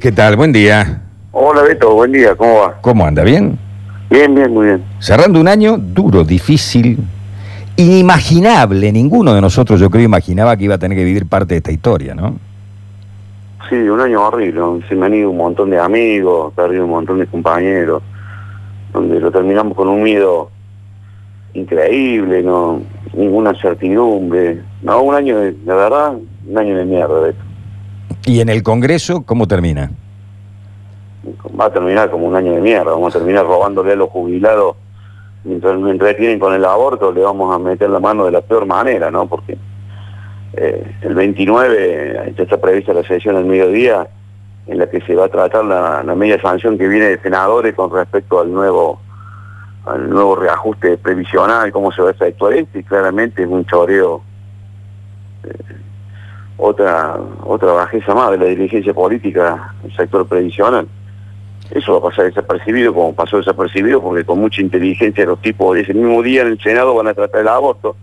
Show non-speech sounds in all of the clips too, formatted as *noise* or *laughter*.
¿Qué tal? Buen día. Hola Beto, buen día, ¿cómo va? ¿Cómo anda? ¿Bien? Bien, bien, muy bien. Cerrando un año duro, difícil, inimaginable. Ninguno de nosotros, yo creo, imaginaba que iba a tener que vivir parte de esta historia, ¿no? Sí, un año horrible, se me han ido un montón de amigos, perdido un montón de compañeros, donde lo terminamos con un miedo increíble, no ninguna certidumbre. No, un año, de, la verdad, un año de mierda, Beto. ¿Y en el Congreso cómo termina? Va a terminar como un año de mierda, vamos a terminar robándole a los jubilados mientras nos entretienen con el aborto, le vamos a meter la mano de la peor manera, ¿no? Porque eh, el 29 ya está prevista la sesión al mediodía en la que se va a tratar la, la media sanción que viene de senadores con respecto al nuevo al nuevo reajuste previsional, cómo se va a efectuar esto, y claramente es un choreo eh, otra otra bajeza más de la dirigencia política del sector previsional. Eso va a pasar desapercibido como pasó desapercibido porque con mucha inteligencia los tipos ese mismo día en el Senado van a tratar el aborto.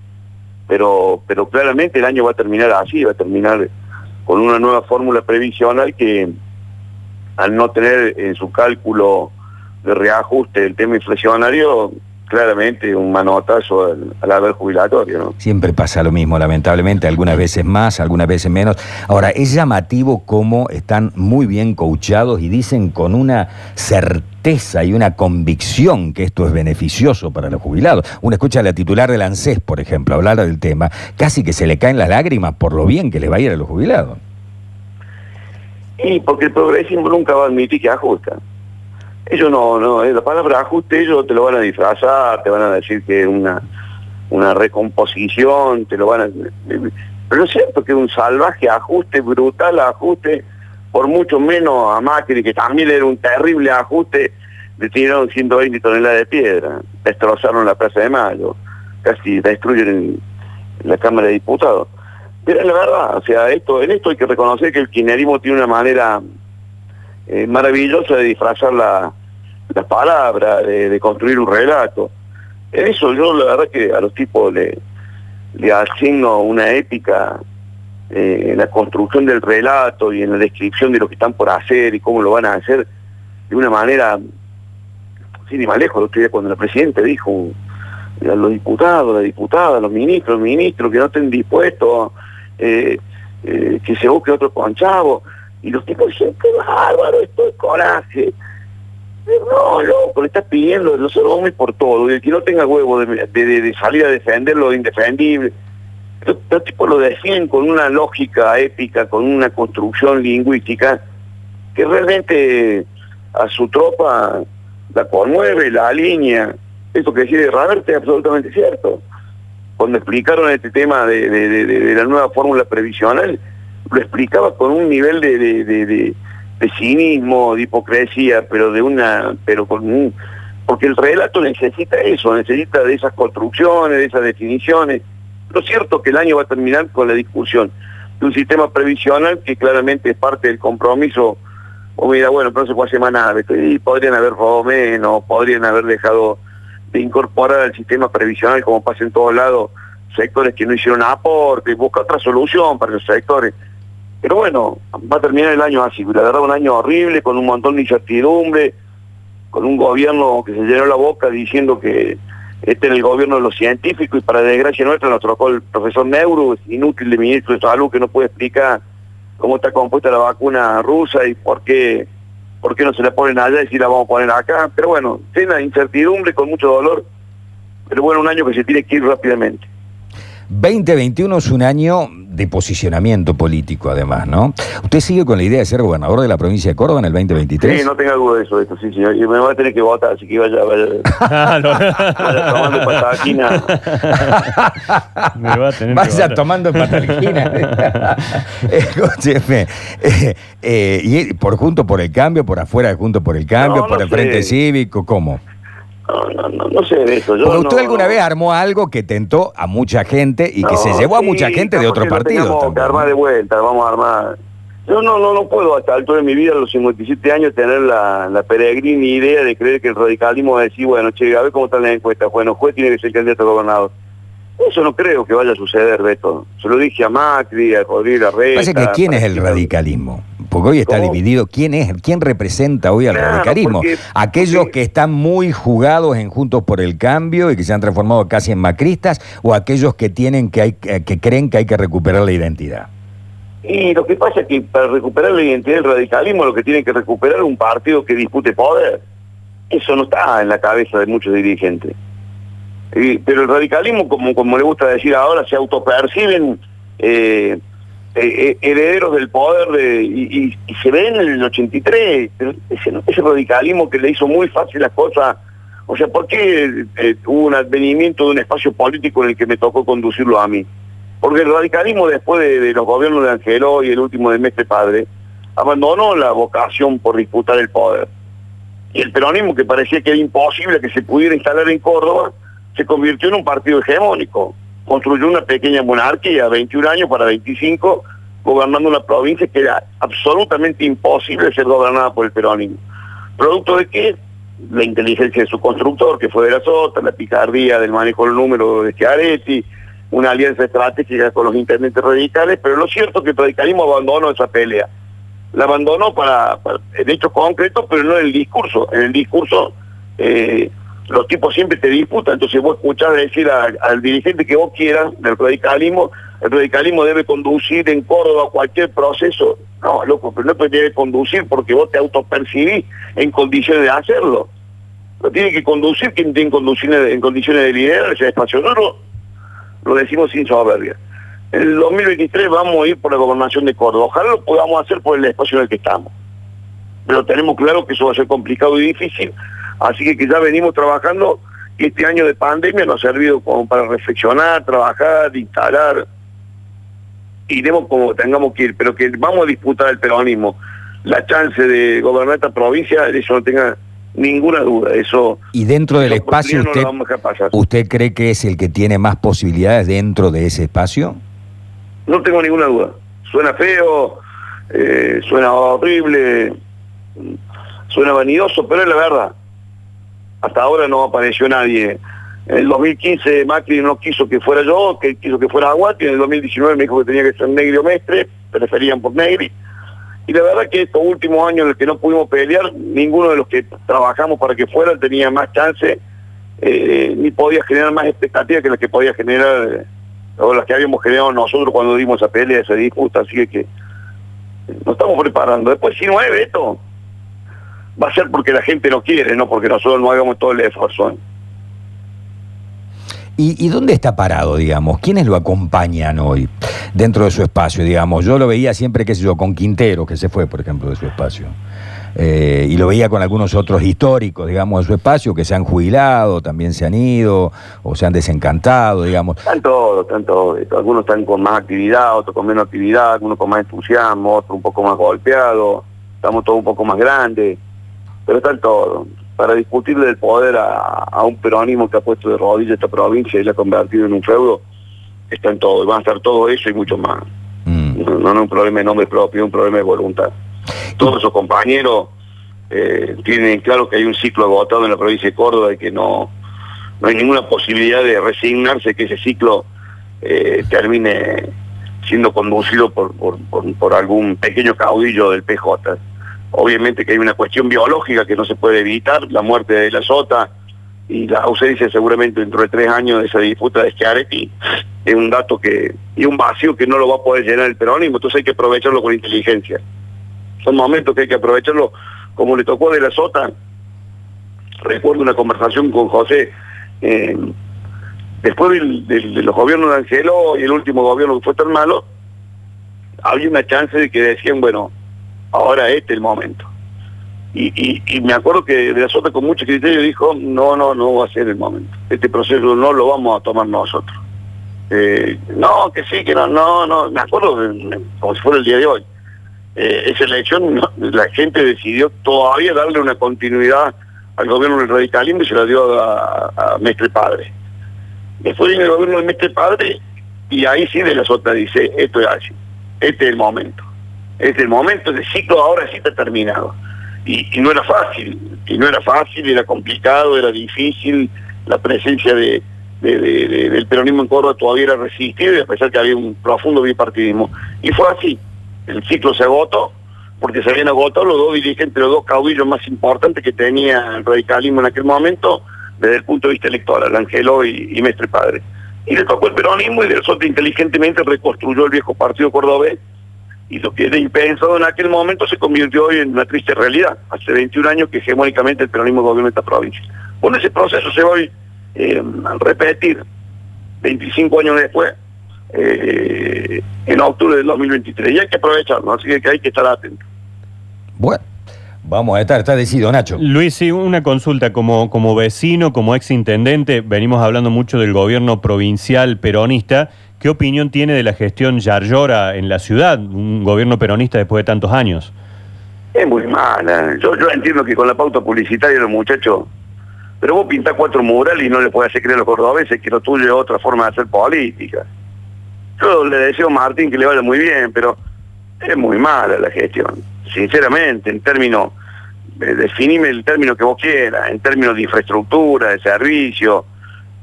Pero, pero claramente el año va a terminar así, va a terminar con una nueva fórmula previsional que al no tener en su cálculo de reajuste el tema inflacionario, claramente un manotazo al, al haber jubilatorio, ¿no? Siempre pasa lo mismo, lamentablemente, algunas veces más, algunas veces menos. Ahora, es llamativo cómo están muy bien coachados y dicen con una certeza y una convicción que esto es beneficioso para los jubilados. Uno escucha a la titular del ANSES, por ejemplo, hablar del tema, casi que se le caen las lágrimas por lo bien que le va a ir a los jubilados. Y porque el progresismo nunca va a admitir que ajusta. Ellos no, no, eh, la palabra ajuste ellos te lo van a disfrazar, te van a decir que es una, una recomposición, te lo van a... Pero es cierto que un salvaje ajuste, brutal ajuste, por mucho menos a Macri, que también era un terrible ajuste, le tiraron 120 toneladas de piedra, destrozaron la Plaza de Mayo, casi destruyen la Cámara de Diputados. Pero la verdad, o sea, esto, en esto hay que reconocer que el kirchnerismo tiene una manera eh, maravillosa de disfrazar la, las palabras, de, construir un relato. Eso yo la verdad que a los tipos le, le asigno una épica eh, en la construcción del relato y en la descripción de lo que están por hacer y cómo lo van a hacer de una manera, sin ni más lejos, el otro día cuando la Presidenta dijo a los diputados, las diputadas, los ministros, ministros que no estén dispuestos, eh, eh, que se busque otro conchavo, y los tipos dicen, qué bárbaro, esto es coraje. No, loco, le estás pidiendo, a ir por todo, y el que no tenga huevo de, salir a defender lo indefendible, los, los tipos lo defienden con una lógica épica, con una construcción lingüística, que realmente a su tropa la conmueve, la alinea. Eso que decía de Raverte es absolutamente cierto. Cuando explicaron este tema de la nueva fórmula previsional, lo explicaba con un nivel de, de, de, de, cinismo, de hipocresía, pero de una, pero con un, porque el relato necesita eso, necesita de esas construcciones, de esas definiciones. Lo cierto es que el año va a terminar con la discusión de un sistema previsional que claramente es parte del compromiso, o mira, bueno, pero se puede hacer más y podrían haber robado menos, podrían haber dejado de incorporar al sistema previsional como pasa en todos lados sectores que no hicieron aporte, busca otra solución para esos sectores. Pero bueno, va a terminar el año así, la verdad un año horrible, con un montón de incertidumbre, con un gobierno que se llenó la boca diciendo que este era el gobierno de los científicos y para desgracia nuestra nos tocó el profesor Neuro, inútil de ministro de salud que no puede explicar cómo está compuesta la vacuna rusa y por qué, por qué no se la ponen allá y si la vamos a poner acá. Pero bueno, tiene incertidumbre, con mucho dolor, pero bueno, un año que se tiene que ir rápidamente. 2021 es un año de posicionamiento político, además, ¿no? ¿Usted sigue con la idea de ser gobernador de la provincia de Córdoba en el 2023? Sí, no tenga duda de eso, esto, sí, señor. Y me va a tener que votar, así que vaya, vaya, *laughs* vaya tomando patalquina. *laughs* me va a tener vaya que tomando patalquina. *laughs* Escúcheme. Eh, eh, ¿Y por junto por el cambio, por afuera de junto por el cambio, no, por el sé. Frente Cívico, cómo? No, no, no, no, sé de eso. Yo Porque usted no, alguna vez armó algo que tentó a mucha gente y que se llevó a sí, mucha gente de otro partido. Vamos a armar de vuelta, vamos a armar. Yo no, no, no puedo hasta altura de mi vida, a los 57 años, tener la, la peregrina idea de creer que el radicalismo va a decir, bueno, che, a ver cómo está la encuesta, bueno, juez tiene que ser candidato a gobernador. Eso no creo que vaya a suceder, Beto. Se lo dije a Macri, a Rodríguez Larreta. Pasa que ¿quién es el radicalismo? Porque hoy está dividido. ¿Quién es? ¿Quién representa hoy al radicalismo? ¿Aquellos que están muy jugados en Juntos por el Cambio y que se han transformado casi en macristas o aquellos que tienen que, hay, que creen que hay que recuperar la identidad? Y lo que pasa es que para recuperar la identidad del radicalismo lo que tiene que recuperar es un partido que dispute poder. Eso no está en la cabeza de muchos dirigentes. pero el radicalismo, como, como le gusta decir ahora, se autoperciben eh, eh, eh, herederos del poder y, se ven en el 83. Ese, ese, radicalismo que le hizo muy fácil las cosas. O sea, ¿por qué hubo un advenimiento de un espacio político en el que me tocó conducirlo a mí? Porque el radicalismo después de, los gobiernos de Angelo y el último de Mestre Padre, abandonó la vocación por disputar el poder. Y el peronismo, que parecía que era imposible que se pudiera instalar en Córdoba, se convirtió en un partido hegemónico. Construyó una pequeña monarquía, 21 años para 25, gobernando una provincia que era absolutamente imposible ser gobernada por el peronismo. ¿Producto de qué? La inteligencia de su constructor, que fue de la Sota, la picardía del manejo del número de Schiaretti, una alianza estratégica con los intendentes radicales, pero lo cierto es que el radicalismo abandonó esa pelea. La abandonó para, en hechos concretos, pero no en el discurso. En el discurso eh, los tipos siempre te disputan, entonces vos escuchás decir al dirigente que vos quieras del radicalismo, el radicalismo debe conducir en Córdoba cualquier proceso. No, loco, pero no debe conducir porque vos te autopercibís en condiciones de hacerlo. Lo tiene que conducir quien tiene condiciones, en condiciones de liderar ese espacio. Nosotros lo decimos sin soberbia. En el 2023 vamos a ir por la gobernación de Córdoba. Ojalá lo podamos hacer por el espacio en el que estamos. Pero tenemos claro que eso va a ser complicado y difícil, así que, que ya venimos trabajando y este año de pandemia nos ha servido como para reflexionar, trabajar, instalar. Iremos como tengamos que ir, pero que vamos a disputar el peronismo. La chance de gobernar esta provincia, eso no tenga ninguna duda. Eso. Y dentro del espacio, usted, ¿usted cree que es el que tiene más posibilidades dentro de ese espacio? No tengo ninguna duda. Suena feo, eh, suena horrible, suena vanidoso, pero es la verdad. Hasta ahora no apareció nadie. En el 2015 Macri no quiso que fuera yo, que quiso que fuera Aguati. En el 2019 me dijo que tenía que ser Negri o Mestre, preferían por Negri y la verdad que estos últimos años en los que no pudimos pelear, ninguno de los que trabajamos para que fuera tenía más chance, eh, ni podía generar más expectativas que las que podía generar, o las que habíamos generado nosotros cuando dimos esa pelea, esa disputa, así que, nos estamos preparando. Después si no es esto, va a ser porque la gente no quiere, no porque nosotros no hagamos todo el esfuerzo. ¿Y, dónde está parado, digamos? ¿Quiénes lo acompañan hoy dentro de su espacio, digamos? Yo lo veía siempre, qué sé yo, con Quintero, que se fue, por ejemplo, de su espacio. Eh, y lo veía con algunos otros históricos, digamos, de su espacio, que se han jubilado, también se han ido, o se han desencantado, digamos. Están todos, están todos. Algunos están con más actividad, otros con menos actividad, algunos con más entusiasmo, otros un poco más golpeados, estamos todos un poco más grandes, pero están todos para discutirle el poder a, un peronismo que ha puesto de rodillas esta provincia y la ha convertido en un feudo, está en todo, y van a estar todo eso y mucho más. Mm. No, es un problema de nombre propio, es un problema de voluntad. Todos esos compañeros eh, tienen claro que hay un ciclo agotado en la provincia de Córdoba y que no, no hay ninguna posibilidad de resignarse que ese ciclo eh, termine siendo conducido por, por, por algún pequeño caudillo del PJ. Obviamente que hay una cuestión biológica que no se puede evitar, la muerte de la Sota y la ausencia seguramente dentro de tres años de esa disputa de Schiaretti es un dato que y un vacío que no lo va a poder llenar el peronismo, entonces hay que aprovecharlo con inteligencia. Son momentos que hay que aprovecharlo como le tocó de la Sota. Recuerdo una conversación con José eh, después de los gobiernos de Angelo y el último gobierno que fue tan malo, había una chance de que decían, bueno, ahora este es el momento. Y, me acuerdo que de la Sota con mucho criterio dijo, no, no, no va a ser el momento. Este proceso no lo vamos a tomar nosotros. Eh, no, que sí, que no, no, no, me acuerdo como si fuera el día de hoy. Eh, esa elección la gente decidió todavía darle una continuidad al gobierno del radicalismo y se la dio a, Mestre Padre. Después viene el gobierno de Mestre Padre y ahí sí de la Sota dice, esto es así, este es el momento es el momento, el ciclo ahora sí está terminado. Y, no era fácil, y no era fácil, era complicado, era difícil, la presencia de, del peronismo en Córdoba todavía era resistible, a pesar que había un profundo bipartidismo. Y fue así, el ciclo se agotó, porque se habían agotado los dos dirigentes, los dos caudillos más importantes que tenía el radicalismo en aquel momento, desde el punto de vista electoral, Angelo y, y Mestre Padre. Y le tocó el peronismo y de eso inteligentemente reconstruyó el viejo partido cordobés y lo que era impensado en aquel momento se convirtió hoy en una triste realidad. Hace 21 años que hegemónicamente el peronismo gobierna esta provincia. Bueno, ese proceso se va eh, a repetir 25 años después, eh, en octubre del 2023. Y hay que aprovecharlo, así que hay que estar atentos. Bueno. Vamos a estar, está decidido, Nacho. Luis, sí, una consulta. Como, como vecino, como ex intendente, venimos hablando mucho del gobierno provincial peronista. ¿Qué opinión tiene de la gestión Yarlora en la ciudad, un gobierno peronista después de tantos años? Es muy mala. Yo, entiendo que con la pauta publicitaria los muchachos... Pero vos pintás cuatro murales y no le podés hacer creer a los cordobeses que lo tuyo es otra forma de hacer política. Yo le deseo a Martín que le vaya muy bien, pero es muy mala la gestión sinceramente, en términos, eh, definime el término que vos quieras, en términos de infraestructura, de servicio,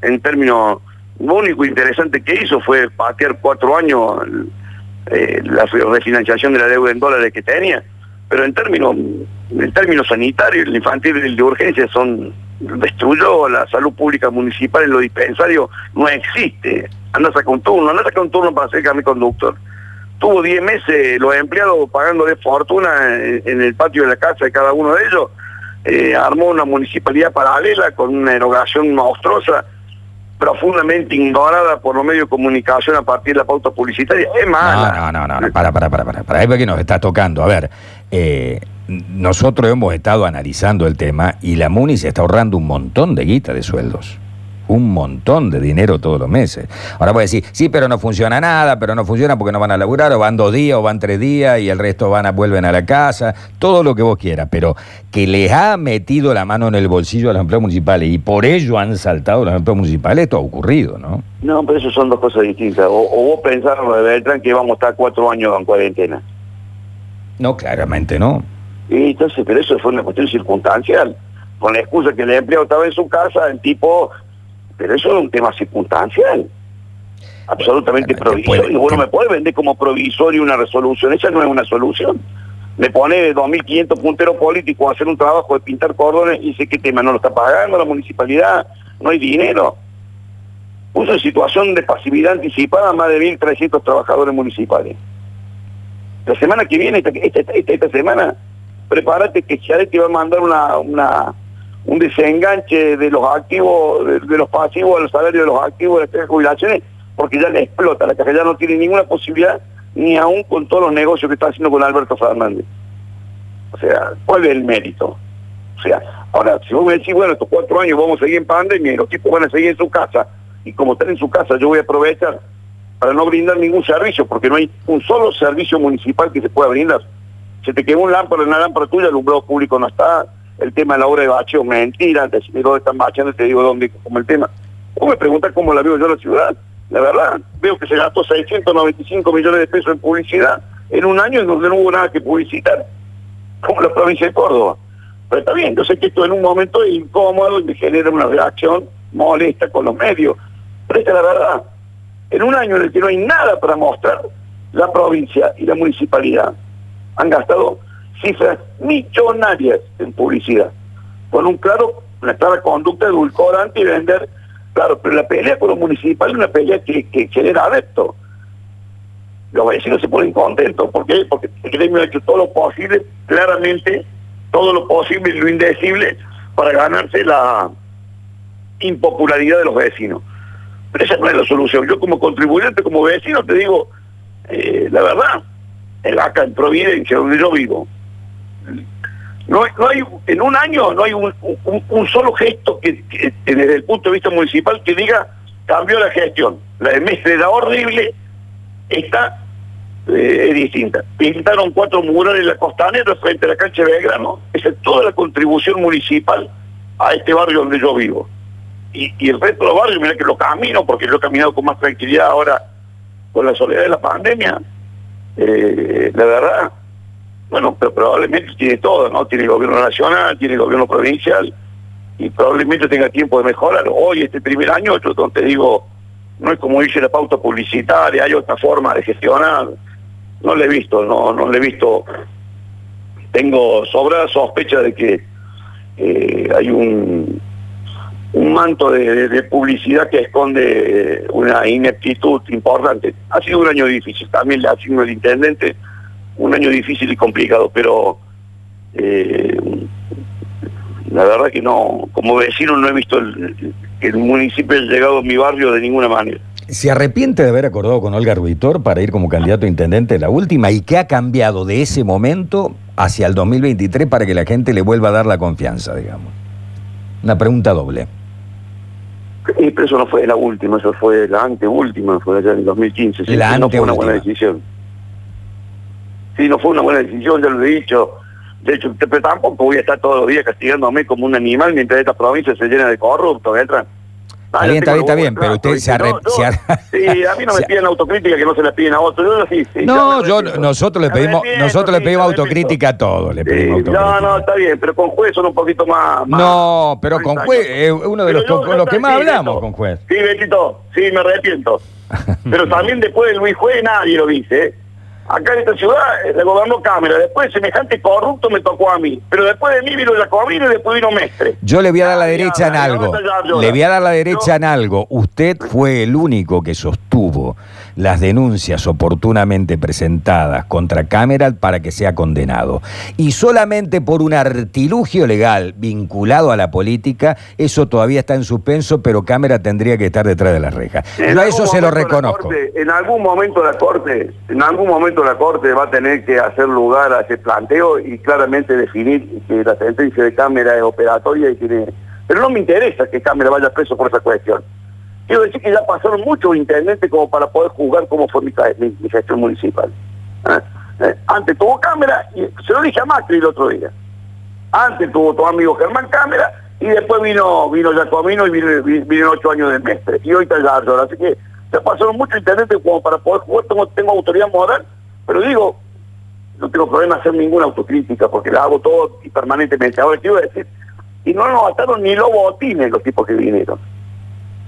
en términos, lo único interesante que hizo fue patear cuatro años eh, la refinanciación de la deuda en dólares que tenía, pero en términos, en términos sanitarios, el infantil el de urgencia son destruyó la salud pública municipal en los dispensarios, no existe. Anda a sacar turno, anda a sacar turno para ser mi conductor. Tuvo 10 meses los empleados pagándole fortuna en, el patio de la casa de cada uno de ellos, eh, armó una municipalidad paralela con una erogación monstruosa, profundamente ignorada por los medios de comunicación a partir de la pauta publicitaria. Es mala. No, no, no, no, para, para, para, para, para, es que nos está tocando. A ver, eh, nosotros hemos estado analizando el tema y la MUNI se está ahorrando un montón de guita de sueldos un montón de dinero todos los meses. Ahora voy a decir, sí, pero no funciona nada, pero no funciona porque no van a laburar, o van dos días, o van tres días, y el resto van a, vuelven a la casa, todo lo que vos quieras, pero que les ha metido la mano en el bolsillo a los empleados municipales y por ello han saltado los empleados municipales, esto ha ocurrido, ¿no? No, pero eso son dos cosas distintas. O, vos pensás, Beltrán, que vamos a estar cuatro años en cuarentena. No, claramente no. Y entonces, pero eso fue una cuestión circunstancial. Con la excusa que el empleado estaba en su casa, el tipo pero eso es un tema circunstancial. Absolutamente provisorio. y bueno, me puede vender como provisorio una resolución. Esa no es una solución. Me pone 2.500 punteros políticos a hacer un trabajo de pintar cordones y sé qué tema no lo está pagando la municipalidad, no hay dinero. Puso en situación de pasividad anticipada a más de 1.300 trabajadores municipales. La semana que viene, esta, esta, semana, prepárate que te va a mandar una, una un desenganche de los activos, de, los pasivos los salarios de los activos de las jubilaciones, porque ya le explota, la caja ya no tiene ninguna posibilidad, ni aún con todos los negocios que está haciendo con Alberto Fernández. O sea, ¿cuál es el mérito? O sea, ahora, si vos me decís, bueno, estos cuatro años vamos a seguir en pandemia y los tipos van a seguir en su casa, y como están en su casa, yo voy a aprovechar para no brindar ningún servicio, porque no hay un solo servicio municipal que se pueda brindar. Se te quemó un lámpara en la lámpara tuya, el alumbrado público no está, el tema de la obra de bacheo, mentira, te digo están bacheando, te digo dónde, como el tema. Vos me preguntas cómo la vivo yo la ciudad. La verdad, veo que se gastó 695 millones de pesos en publicidad en un año en donde no hubo nada que publicitar, como la provincia de Córdoba. Pero está bien, yo sé que esto en un momento es incómodo y me genera una reacción molesta con los medios. Pero esta es la verdad. En un año en el que no hay nada para mostrar, la provincia y la municipalidad han gastado cifras millonarias en publicidad, con un claro, una clara conducta edulcorante y vender, claro, pero la pelea con los municipales es una pelea que, que genera adeptos. Los vecinos se ponen contentos, ¿por qué? Porque el gremio ha hecho todo lo posible, claramente, todo lo posible y lo indecible para ganarse la impopularidad de los vecinos. Pero esa no es la solución. Yo como contribuyente, como vecino, te digo, eh, la verdad, el acá en Providencia, donde yo vivo, no, hay, en un año no hay un, solo gesto que, desde el punto de vista municipal que diga cambió la gestión. La de Mestre horrible, esta eh, distinta. Pintaron cuatro murales en la costanera frente a la cancha de Belgrano. Esa es toda la contribución municipal a este barrio donde yo vivo. Y, el resto de los barrios, mira que lo camino, porque yo he caminado con más tranquilidad ahora con la soledad de la pandemia. Eh, la verdad, bueno, pero probablemente tiene todo, ¿no? Tiene el gobierno nacional, tiene el gobierno provincial y probablemente tenga tiempo de mejorar. Hoy, este primer año, yo te digo, no es como dice la pauta publicitaria, hay otra forma de gestionar. No le he visto, no, no le he visto tengo sobra sospecha de que eh, hay un, manto de, publicidad que esconde una ineptitud importante. Ha sido un año difícil, también le ha sido el intendente, un año difícil y complicado, pero eh, la verdad que no, como vecino no he visto el, que el municipio haya llegado a mi barrio de ninguna manera. ¿Se arrepiente de haber acordado con Olga Ruitor para ir como candidato a intendente la última? ¿Y qué ha cambiado de ese momento hacia el 2023 para que la gente le vuelva a dar la confianza, digamos? Una pregunta doble. Y pero eso no fue la última, eso fue la anteúltima, fue allá en el 2015. Sí, La no fue una buena decisión. Sí, no fue una buena decisión, ya lo he dicho. De hecho, pero tampoco voy a estar todos los días castigándome como un animal mientras esta provincia se llena de corruptos, Beltrán. Está bien, está bien, está bien, pero usted se arrep- se ar- Sí, a mí no *laughs* me piden autocrítica que no se la piden a otros. Yo sí, sí, No, yo, nosotros le pedimos, arrepiento, nosotros le pedimos autocrítica a todos, le pedimos no, autocrítica. no, está bien, pero con juez son un poquito más... más- No, pero con juez, eh, uno de los con- que más hablamos Beto. con juez. Sí, Betito, sí, me arrepiento. *laughs* Pero también después de Luis Juez nadie lo dice. ¿eh? Acá en esta ciudad eh, la gobernó Cámara, después semejante corrupto me tocó a mí. Pero después de mí vino Jacobino y después vino Mestre. Yo le voy a dar la derecha en algo. Le voy a dar la derecha en algo. Usted fue el único que sostuvo las denuncias oportunamente presentadas contra Cameral para que sea condenado. Y solamente por un artilugio legal vinculado a la política, eso todavía está en suspenso, pero Cámara tendría que estar detrás de las rejas. Yo a eso se lo la reconozco. Corte- en algún momento la Corte, en algún momento la Corte va a tener que hacer lugar a ese planteo y claramente definir que la sentencia de Cámara es operatoria y tiene... Pero no me interesa que Cámara vaya preso por esa cuestión. Quiero decir que ya pasaron muchos intendentes como para poder juzgar cómo fue mi, mi- gestión municipal. ¿Eh? Eh, Antes tuvo Cámara, y se lo dije a Macri el otro día. Antes tuvo tu amigo Germán Cámara y después vino vino Jacomino y vino, ocho años de mestre. Y hoy está Yarlor. Así que ya pasaron muchos intendentes como para poder jugar. Tengo, tengo autoridad moral, pero digo, no tengo problema hacer ninguna autocrítica porque la hago todo y permanentemente. Ahora quiero decir, y no nos gastaron ni los botines los tipos que vinieron.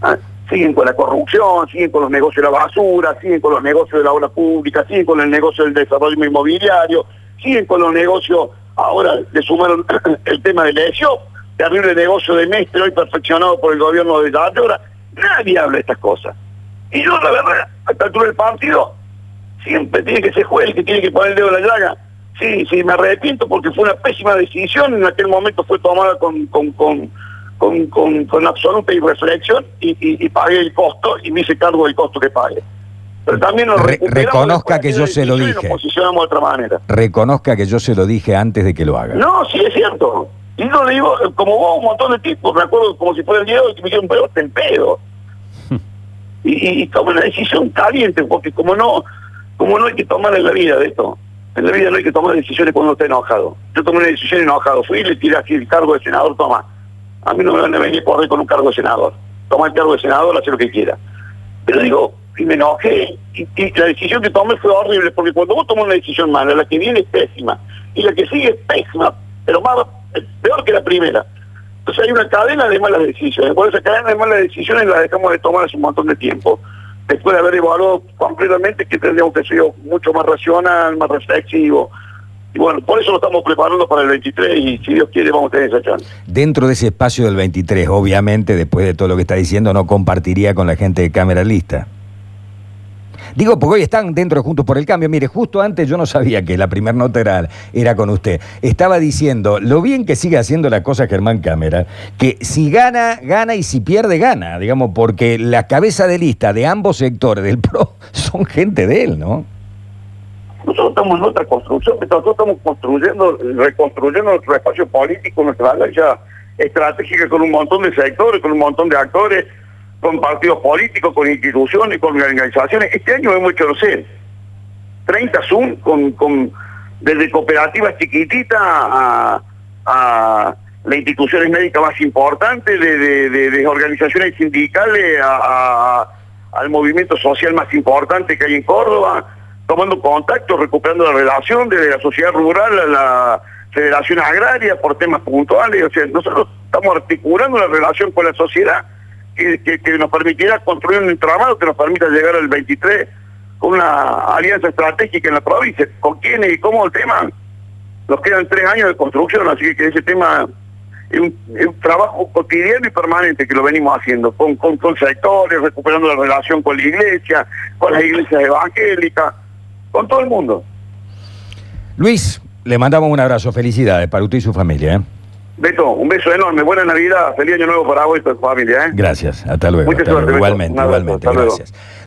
Ah, Siguen con la corrupción, siguen con los negocios de la basura, siguen con los negocios de la obra pública, siguen con el negocio del desarrollo inmobiliario, siguen con los negocios, ahora le sumaron *clears throat* el tema de lesión, terrible negocio de Mestre hoy perfeccionado por el gobierno de Ahora Nadie habla de estas cosas. Y yo, la verdad, a esta altura del partido, siempre tiene que ser juez el que tiene que poner el dedo en la llaga. Sí, sí, me arrepiento porque fue una pésima decisión, en aquel momento fue tomada con, con, con, con, con, con absoluta irreflexión y, y, y pagué el costo y me hice cargo del costo que pagué. Pero también nos Re- reconozca que yo se lo dije. Nos posicionamos de otra manera. Reconozca que yo se lo dije antes de que lo haga. No, sí es cierto. Y yo le digo, eh, como vos, un montón de tipos, me acuerdo como si fuera el día de hoy, que me dijeron, pero te pedo. *laughs* y, y, y una decisión caliente, porque como no, como no hay que tomar en la vida de esto, en la vida no hay que tomar decisiones cuando esté enojado. Yo tomé una decisión enojado, fui y le tiré aquí el cargo de senador, toma. A mí no me van a venir a correr con un cargo de senador. Toma el cargo de senador, hace lo que quiera. Pero digo, y me enojé, y, y la decisión que tomé fue horrible, porque cuando vos tomas una decisión mala, la que viene es pésima, y la que sigue es pésima, pero más, peor que la primera. Entonces hay una cadena de malas decisiones. Por esa cadena de malas decisiones la dejamos de tomar hace un montón de tiempo. Después de haber evaluado completamente que tendríamos que ser mucho más racional, más reflexivo. Y bueno, por eso lo estamos preparando para el 23 y si Dios quiere vamos a tener esa chance. Dentro de ese espacio del 23, obviamente, después de todo lo que está diciendo, no compartiría con la gente de cámara lista. Digo, porque hoy están dentro de Juntos por el Cambio. Mire, justo antes yo no sabía que la primera nota era, con usted. Estaba diciendo lo bien que sigue haciendo la cosa Germán Cámara, que si gana, gana y si pierde, gana, digamos, porque la cabeza de lista de ambos sectores del PRO *laughs* son gente de él, ¿no? Nosotros estamos en otra construcción, nosotros estamos construyendo, reconstruyendo nuestro espacio político, nuestra alianza estratégica con un montón de sectores, con un montón de actores, con partidos políticos, con instituciones, con organizaciones. Este año hemos hecho, no sé, 30 Zoom con, con desde cooperativas chiquititas a, las instituciones médicas más importantes, de, organizaciones sindicales a, al movimiento social más importante que hay en Córdoba, tomando contacto, recuperando la relación desde la sociedad rural a la federación agraria por temas puntuales. O sea, nosotros estamos articulando una relación con la sociedad que, nos permitirá construir un entramado que nos permita llegar al 23 con una alianza estratégica en la provincia. ¿Con quiénes y cómo el tema? Nos quedan tres años de construcción, así que ese tema es un, es un trabajo cotidiano y permanente que lo venimos haciendo, con, con, con sectores, recuperando la relación con la iglesia, con las iglesias evangélicas, con todo el mundo. Luis, le mandamos un abrazo, felicidades para usted y su familia. ¿eh? Beto, un beso enorme, buena Navidad, feliz año nuevo para vos y tu familia. ¿eh? Gracias, hasta luego. Mucha hasta suerte, luego. Igualmente, igualmente, gracias.